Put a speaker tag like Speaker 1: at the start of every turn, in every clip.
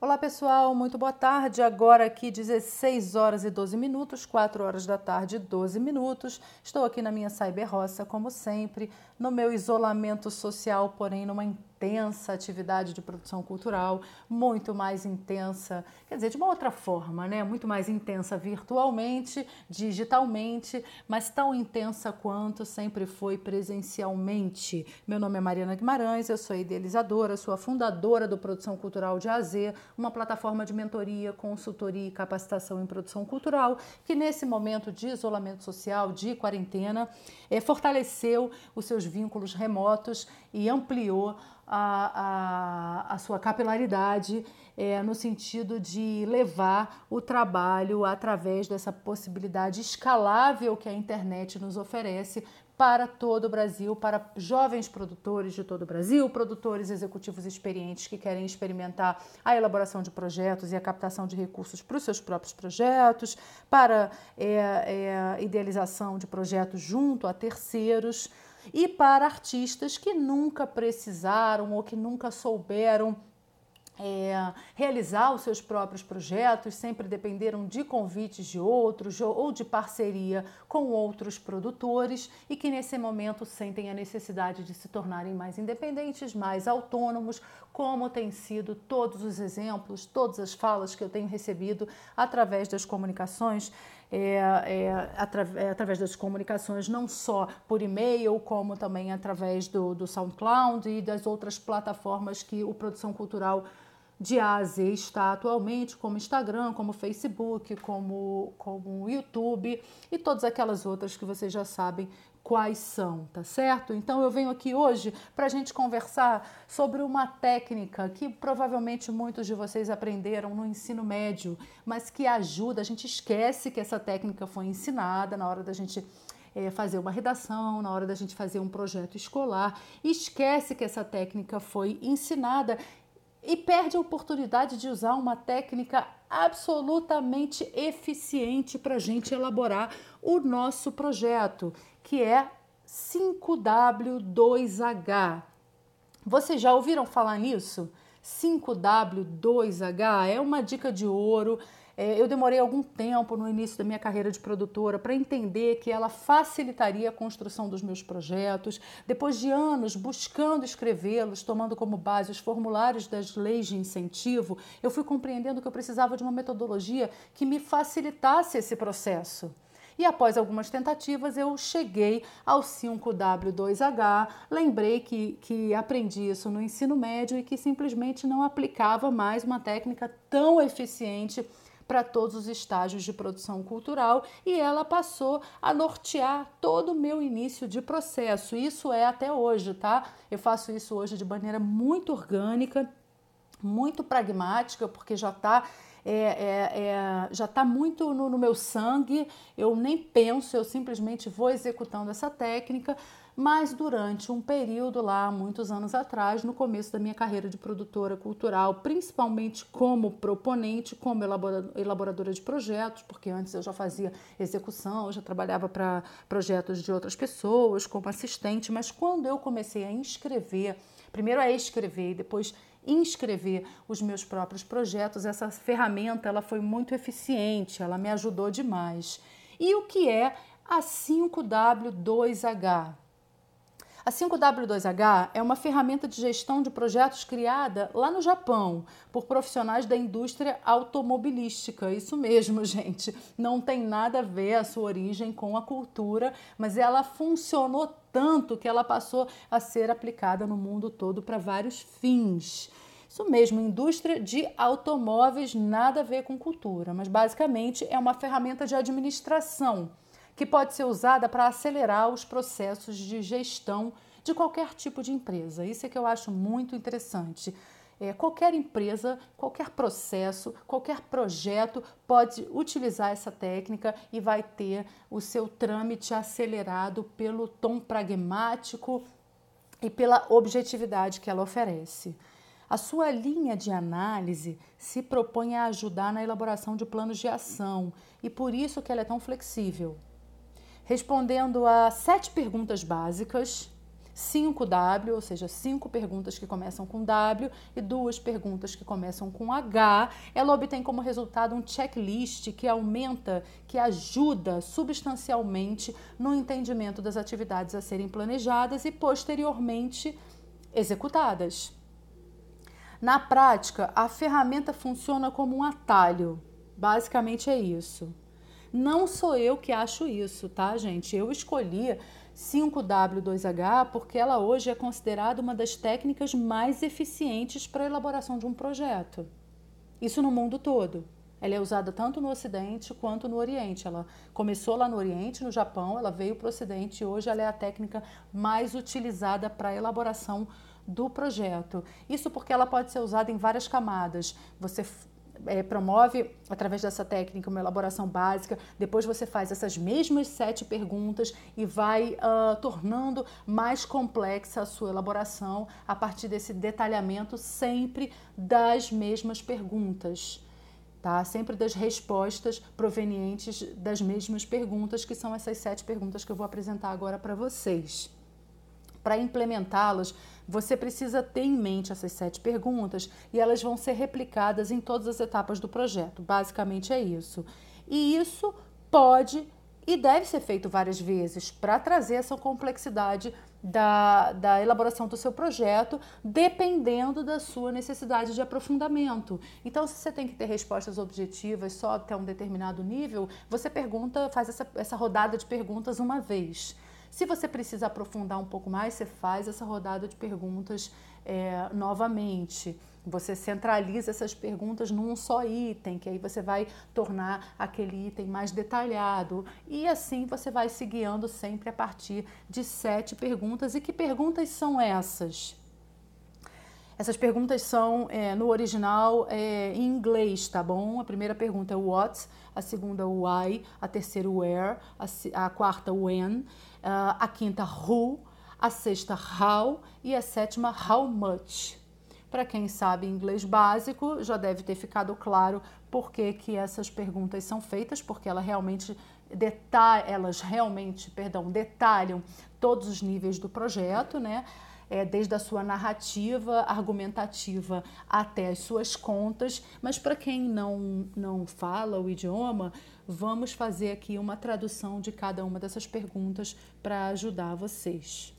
Speaker 1: Olá pessoal, muito boa tarde. Agora aqui 16 horas e 12 minutos, 4 horas da tarde 12 minutos. Estou aqui na minha Cyber Roça, como sempre, no meu isolamento social, porém numa intensa atividade de produção cultural, muito mais intensa, quer dizer, de uma outra forma, né? Muito mais intensa virtualmente, digitalmente, mas tão intensa quanto sempre foi presencialmente. Meu nome é Mariana Guimarães, eu sou idealizadora, sou a fundadora do Produção Cultural de AZ, uma plataforma de mentoria, consultoria e capacitação em produção cultural, que nesse momento de isolamento social, de quarentena, é, fortaleceu os seus vínculos remotos e ampliou a, a, a sua capilaridade é, no sentido de levar o trabalho através dessa possibilidade escalável que a internet nos oferece para todo o Brasil, para jovens produtores de todo o Brasil, produtores executivos experientes que querem experimentar a elaboração de projetos e a captação de recursos para os seus próprios projetos, para é, é, idealização de projetos junto a terceiros e para artistas que nunca precisaram ou que nunca souberam é, realizar os seus próprios projetos, sempre dependeram de convites de outros ou de parceria com outros produtores e que nesse momento sentem a necessidade de se tornarem mais independentes, mais autônomos, como tem sido todos os exemplos, todas as falas que eu tenho recebido através das comunicações. É, é, atra é, através das comunicações, não só por e-mail, como também através do, do SoundCloud e das outras plataformas que o Produção Cultural de A a Z está atualmente, como Instagram, como Facebook, como, como YouTube e todas aquelas outras que vocês já sabem quais são, tá certo? Então eu venho aqui hoje para a gente conversar sobre uma técnica que provavelmente muitos de vocês aprenderam no ensino médio, mas que ajuda, a gente esquece que essa técnica foi ensinada na hora da gente é, fazer uma redação, na hora da gente fazer um projeto escolar, esquece que essa técnica foi ensinada e perde a oportunidade de usar uma técnica absolutamente eficiente para a gente elaborar o nosso projeto, que é 5W2H. Vocês já ouviram falar nisso? 5W2H é uma dica de ouro eu demorei algum tempo no início da minha carreira de produtora para entender que ela facilitaria a construção dos meus projetos. Depois de anos buscando escrevê-los, tomando como base os formulários das leis de incentivo, eu fui compreendendo que eu precisava de uma metodologia que me facilitasse esse processo. E após algumas tentativas, eu cheguei ao 5W2H. Lembrei que, que aprendi isso no ensino médio e que simplesmente não aplicava mais uma técnica tão eficiente para todos os estágios de produção cultural e ela passou a nortear todo o meu início de processo. Isso é até hoje, tá? Eu faço isso hoje de maneira muito orgânica, muito pragmática, porque já está é, é, é, já está muito no, no, meu sangue, eu nem penso, eu simplesmente vou executando essa técnica, mas durante um período lá, muitos anos atrás, no começo da minha carreira de produtora cultural, principalmente como proponente, como elaboradora de projetos, porque antes eu já fazia execução, eu já trabalhava para projetos de outras pessoas, como assistente, mas quando eu comecei a inscrever, primeiro a escrever e depois inscrever os meus próprios projetos, essa ferramenta ela foi muito eficiente, ela me ajudou demais. E o que é a 5W2H? A 5W2H é uma ferramenta de gestão de projetos criada lá no Japão por profissionais da indústria automobilística. Isso mesmo, gente. Não tem nada a ver a sua origem com a cultura, mas ela funcionou tanto que ela passou a ser aplicada no mundo todo para vários fins. Isso mesmo, indústria de automóveis, nada a ver com cultura, mas basicamente é uma ferramenta de administração que pode ser usada para acelerar os processos de gestão de qualquer tipo de empresa. Isso é que eu acho muito interessante. É, qualquer empresa, qualquer processo, qualquer projeto pode utilizar essa técnica e vai ter o seu trâmite acelerado pelo tom pragmático e pela objetividade que ela oferece. A sua linha de análise se propõe a ajudar na elaboração de planos de ação e por isso que ela é tão flexível respondendo a sete perguntas básicas. 5W, ou seja, cinco perguntas que começam com W e duas perguntas que começam com H, ela obtém como resultado um checklist que aumenta, que ajuda substancialmente no entendimento das atividades a serem planejadas e posteriormente executadas. Na prática, a ferramenta funciona como um atalho. Basicamente é isso. Não sou eu que acho isso, tá, gente? Eu escolhi 5W2H porque ela hoje é considerada uma das técnicas mais eficientes para a elaboração de um projeto. Isso no mundo todo. Ela é usada tanto no Ocidente quanto no Oriente. Ela começou lá no Oriente, no Japão, ela veio para o Ocidente e hoje ela é a técnica mais utilizada para a elaboração do projeto. Isso porque ela pode ser usada em várias camadas. Você é, promove, através dessa técnica, uma elaboração básica. Depois você faz essas mesmas sete perguntas e vai uh, tornando mais complexa a sua elaboração a partir desse detalhamento sempre das mesmas perguntas. Tá? Sempre das respostas provenientes das mesmas perguntas, que são essas sete perguntas que eu vou apresentar agora para vocês. Para implementá-las, você precisa ter em mente essas sete perguntas e elas vão ser replicadas em todas as etapas do projeto. Basicamente é isso. E isso pode e deve ser feito várias vezes para trazer essa complexidade da, da elaboração do seu projeto, dependendo da sua necessidade de aprofundamento. Então, se você tem que ter respostas objetivas só até um determinado nível, você pergunta, faz essa, essa rodada de perguntas uma vez. Se você precisa aprofundar um pouco mais, você faz essa rodada de perguntas é, novamente. Você centraliza essas perguntas num só item, que aí você vai tornar aquele item mais detalhado. E assim você vai se guiando sempre a partir de sete perguntas. E que perguntas são essas? Essas perguntas são é, no original é, em inglês, tá bom? A primeira pergunta é what, a segunda why, a terceira where, a, a quarta when, uh, a quinta who, a sexta how e a sétima how much. Para quem sabe inglês básico, já deve ter ficado claro por que, que essas perguntas são feitas, porque ela realmente detalha, elas realmente, perdão, detalham todos os níveis do projeto, né? É, desde a sua narrativa argumentativa até as suas contas. Mas para quem não, não fala o idioma, vamos fazer aqui uma tradução de cada uma dessas perguntas para ajudar vocês.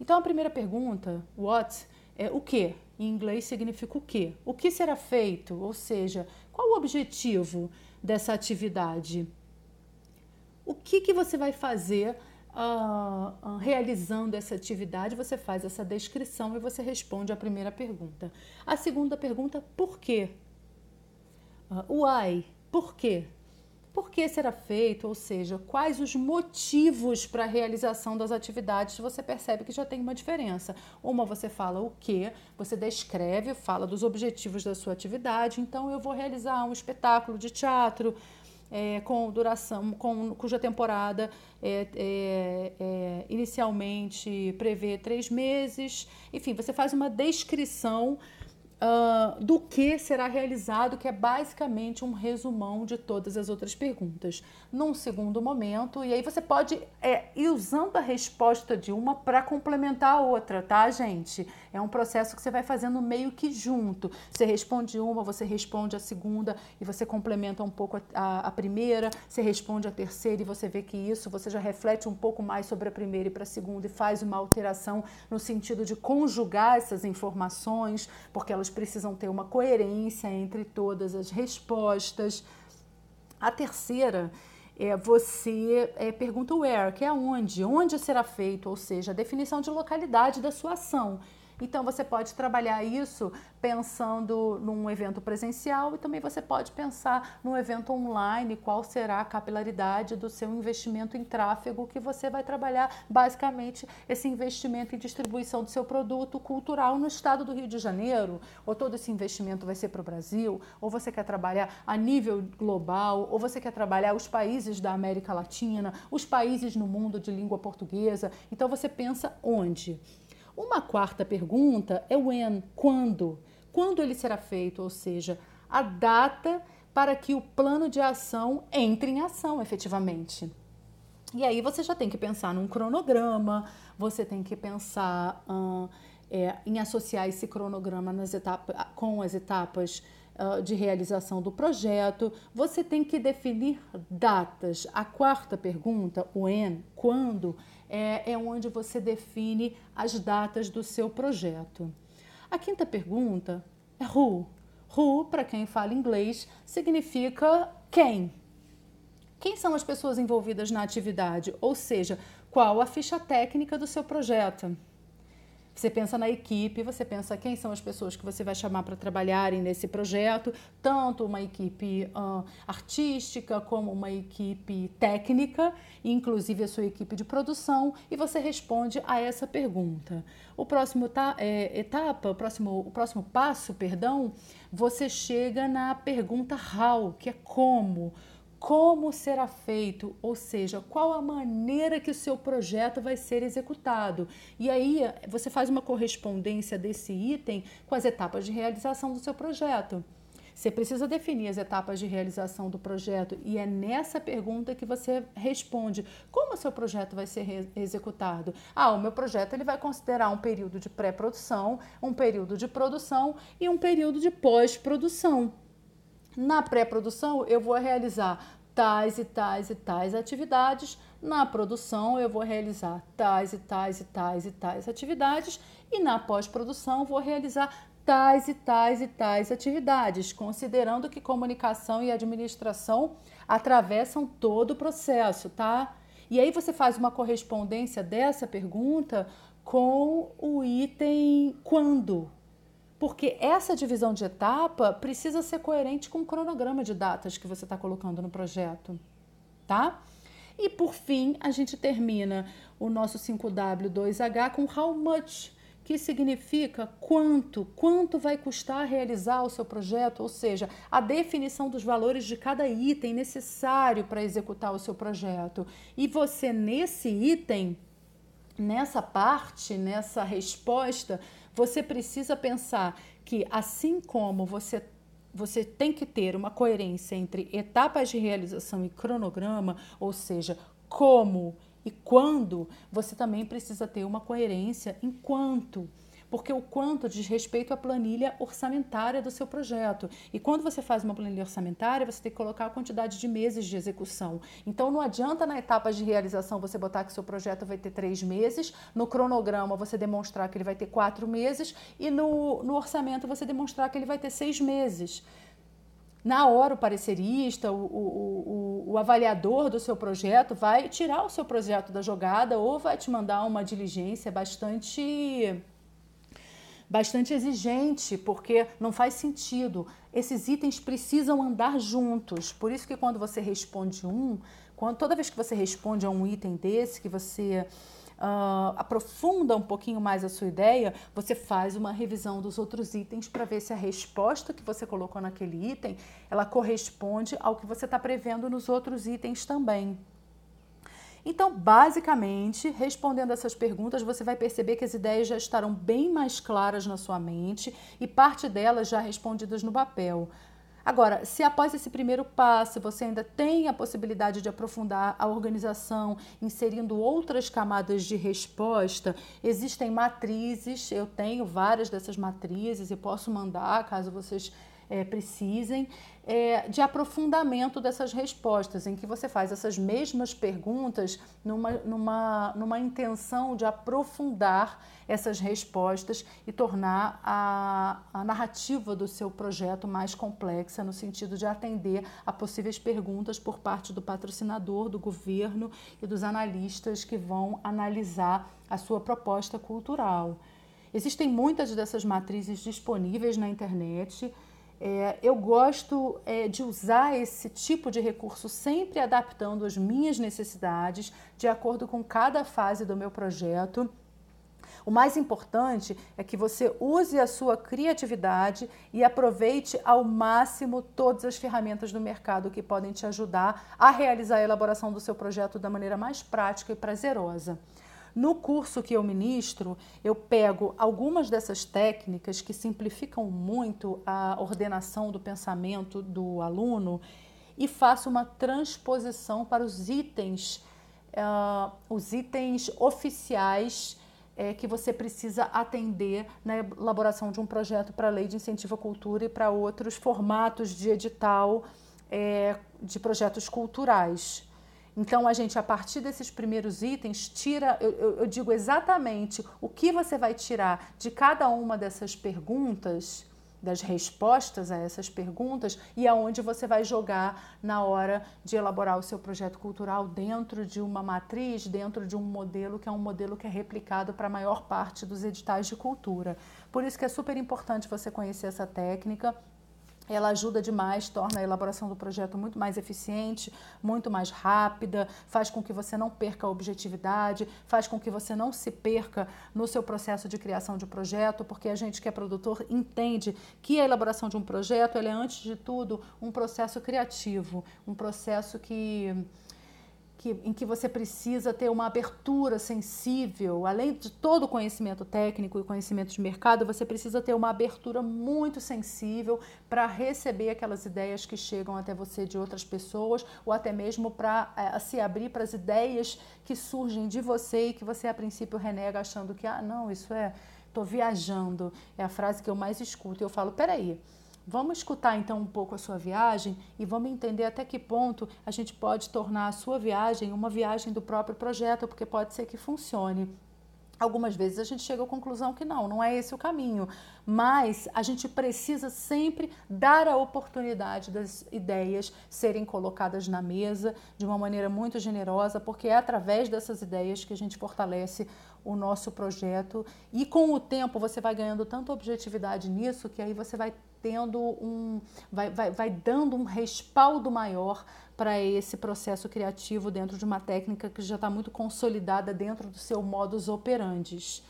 Speaker 1: Então, a primeira pergunta, what, é o que? Em inglês significa o que? O que será feito? Ou seja, qual o objetivo dessa atividade? O que, que você vai fazer uh, realizando essa atividade, você faz essa descrição e você responde a primeira pergunta. A segunda pergunta, por quê? Uh, why? Por quê? Por que será feito? Ou seja, quais os motivos para a realização das atividades? Você percebe que já tem uma diferença. Uma você fala o que, você descreve, fala dos objetivos da sua atividade. Então, eu vou realizar um espetáculo de teatro, é, com duração, com, cuja temporada é, é, é, inicialmente prevê três meses. Enfim, você faz uma descrição uh, do que será realizado, que é basicamente um resumão de todas as outras perguntas. Num segundo momento, e aí você pode é, ir usando a resposta de uma para complementar a outra, tá, gente? É um processo que você vai fazendo meio que junto. Você responde uma, você responde a segunda e você complementa um pouco a, a, a primeira, você responde a terceira e você vê que isso você já reflete um pouco mais sobre a primeira e para a segunda e faz uma alteração no sentido de conjugar essas informações, porque elas precisam ter uma coerência entre todas as respostas. A terceira é, você é, pergunta where, que é onde, onde será feito, ou seja, a definição de localidade da sua ação. Então você pode trabalhar isso pensando num evento presencial e também você pode pensar num evento online, qual será a capilaridade do seu investimento em tráfego que você vai trabalhar basicamente esse investimento em distribuição do seu produto cultural no estado do Rio de Janeiro, ou todo esse investimento vai ser para o Brasil, ou você quer trabalhar a nível global, ou você quer trabalhar os países da América Latina, os países no mundo de língua portuguesa. Então você pensa onde? Uma quarta pergunta é when, quando? Quando ele será feito, ou seja, a data para que o plano de ação entre em ação efetivamente. E aí você já tem que pensar num cronograma, você tem que pensar hum, é, em associar esse cronograma nas com as etapas de realização do projeto. Você tem que definir datas. A quarta pergunta, o N, quando, é, é onde você define as datas do seu projeto. A quinta pergunta é who. Who, para quem fala inglês, significa quem. Quem são as pessoas envolvidas na atividade? Ou seja, qual a ficha técnica do seu projeto? Você pensa na equipe, você pensa quem são as pessoas que você vai chamar para trabalharem nesse projeto, tanto uma equipe uh, artística como uma equipe técnica, inclusive a sua equipe de produção, e você responde a essa pergunta. O próximo ta, é, etapa, o próximo, o próximo passo, perdão, você chega na pergunta how, que é como como será feito, ou seja, qual a maneira que o seu projeto vai ser executado. E aí você faz uma correspondência desse item com as etapas de realização do seu projeto. Você precisa definir as etapas de realização do projeto e é nessa pergunta que você responde como o seu projeto vai ser executado. Ah, o meu projeto ele vai considerar um período de pré-produção, um período de produção e um período de pós-produção. Na pré-produção, eu vou realizar tais e tais e tais atividades. Na produção, eu vou realizar tais e tais e tais e tais atividades. E na pós-produção, vou realizar tais e tais e tais atividades, considerando que comunicação e administração atravessam todo o processo, tá? E aí você faz uma correspondência dessa pergunta com o item quando, porque essa divisão de etapa precisa ser coerente com o cronograma de datas que você está colocando no projeto, tá? E por fim, a gente termina o nosso 5W2H com how much, que significa quanto, quanto vai custar realizar o seu projeto, ou seja, a definição dos valores de cada item necessário para executar o seu projeto. E você, nesse item, nessa parte, nessa resposta, você precisa pensar que, assim como você você tem que ter uma coerência entre etapas de realização e cronograma, ou seja, como e quando, você também precisa ter uma coerência em quanto porque o quanto diz respeito à planilha orçamentária do seu projeto. E quando você faz uma planilha orçamentária, você tem que colocar a quantidade de meses de execução. Então não adianta na etapa de realização você botar que seu projeto vai ter três meses, no cronograma você demonstrar que ele vai ter quatro meses e no, no orçamento você demonstrar que ele vai ter seis meses. Na hora, o parecerista, o, o, o, o, avaliador do seu projeto vai tirar o seu projeto da jogada ou vai te mandar uma diligência bastante bastante exigente, porque não faz sentido. Esses itens precisam andar juntos. Por isso que quando você responde um, quando, toda vez que você responde a um item desse, que você uh, aprofunda um pouquinho mais a sua ideia, você faz uma revisão dos outros itens para ver se a resposta que você colocou naquele item, ela corresponde ao que você está prevendo nos outros itens também. Então, basicamente, respondendo essas perguntas, você vai perceber que as ideias já estarão bem mais claras na sua mente e parte delas já respondidas no papel. Agora, se após esse primeiro passo você ainda tem a possibilidade de aprofundar a organização, inserindo outras camadas de resposta, existem matrizes, eu tenho várias dessas matrizes e posso mandar caso vocês é, precisem é, de aprofundamento dessas respostas, em que você faz essas mesmas perguntas numa, numa, numa intenção de aprofundar essas respostas e tornar a, a narrativa do seu projeto mais complexa, no sentido de atender a possíveis perguntas por parte do patrocinador, do governo e dos analistas que vão analisar a sua proposta cultural. Existem muitas dessas matrizes disponíveis na internet. É, eu gosto é, de usar esse tipo de recurso sempre adaptando as minhas necessidades de acordo com cada fase do meu projeto. O mais importante é que você use a sua criatividade e aproveite ao máximo todas as ferramentas do mercado que podem te ajudar a realizar a elaboração do seu projeto da maneira mais prática e prazerosa. No curso que eu ministro, eu pego algumas dessas técnicas que simplificam muito a ordenação do pensamento do aluno e faço uma transposição para os itens uh, os itens oficiais é, que você precisa atender na elaboração de um projeto para a lei de incentivo à cultura e para outros formatos de edital é, de projetos culturais. Então, a gente, a partir desses primeiros itens, tira, eu, eu, digo exatamente o que você vai tirar de cada uma dessas perguntas das respostas a essas perguntas e aonde você vai jogar na hora de elaborar o seu projeto cultural dentro de uma matriz, dentro de um modelo que é um modelo que é replicado para a maior parte dos editais de cultura. Por isso que é super importante você conhecer essa técnica ela ajuda demais, torna a elaboração do projeto muito mais eficiente, muito mais rápida, faz com que você não perca a objetividade, faz com que você não se perca no seu processo de criação de projeto, porque a gente que é produtor entende que a elaboração de um projeto é, antes de tudo, um processo criativo, um processo que que, em que você precisa ter uma abertura sensível, além de todo o conhecimento técnico e conhecimento de mercado, você precisa ter uma abertura muito sensível para receber aquelas ideias que chegam até você de outras pessoas, ou até mesmo para é, se abrir para as ideias que surgem de você e que você a princípio renega achando que, ah, não, isso é, estou viajando. É a frase que eu mais escuto. E eu falo, peraí. Vamos escutar então um pouco a sua viagem e vamos entender até que ponto a gente pode tornar a sua viagem uma viagem do próprio projeto, porque pode ser que funcione. Algumas vezes a gente chega à conclusão que não, não é esse o caminho, mas a gente precisa sempre dar a oportunidade das ideias serem colocadas na mesa de uma maneira muito generosa, porque é através dessas ideias que a gente fortalece o nosso projeto e com o tempo você vai ganhando tanta objetividade nisso que aí você vai tendo um. vai, vai, vai dando um respaldo maior para esse processo criativo dentro de uma técnica que já está muito consolidada dentro do seu modus operandi.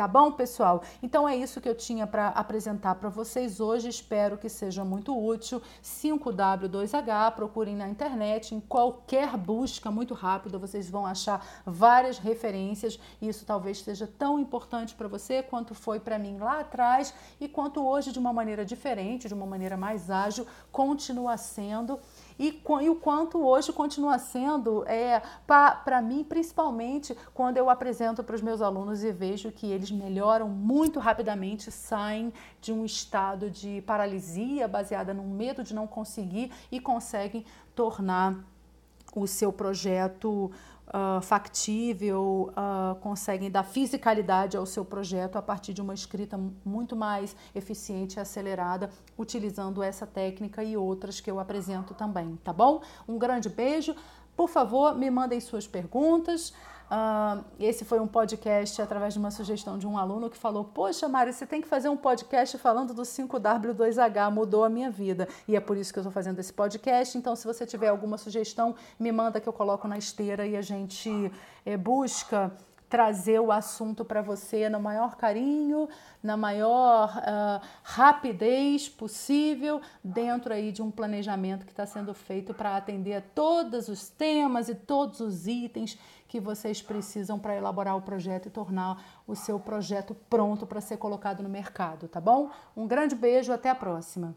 Speaker 1: Tá bom, pessoal? Então é isso que eu tinha para apresentar para vocês hoje. Espero que seja muito útil. 5W2H, procurem na internet, em qualquer busca muito rápida, vocês vão achar várias referências. Isso talvez seja tão importante para você quanto foi para mim lá atrás e quanto hoje, de uma maneira diferente, de uma maneira mais ágil, continua sendo e, e o quanto hoje continua sendo é, para mim, principalmente quando eu apresento para os meus alunos e vejo que eles melhoram muito rapidamente, saem de um estado de paralisia baseada no medo de não conseguir e conseguem tornar o seu projeto uh, factível, uh, conseguem dar fisicalidade ao seu projeto a partir de uma escrita muito mais eficiente e acelerada, utilizando essa técnica e outras que eu apresento também, tá bom? Um grande beijo. Por favor, me mandem suas perguntas. Uh, esse foi um podcast através de uma sugestão de um aluno que falou: Poxa, Mari, você tem que fazer um podcast falando do 5W2H, mudou a minha vida. E é por isso que eu estou fazendo esse podcast. Então, se você tiver alguma sugestão, me manda que eu coloco na esteira e a gente é, busca trazer o assunto para você no maior carinho, na maior uh, rapidez possível, dentro aí de um planejamento que está sendo feito para atender a todos os temas e todos os itens que vocês precisam para elaborar o projeto e tornar o seu projeto pronto para ser colocado no mercado, tá bom? Um grande beijo, até a próxima.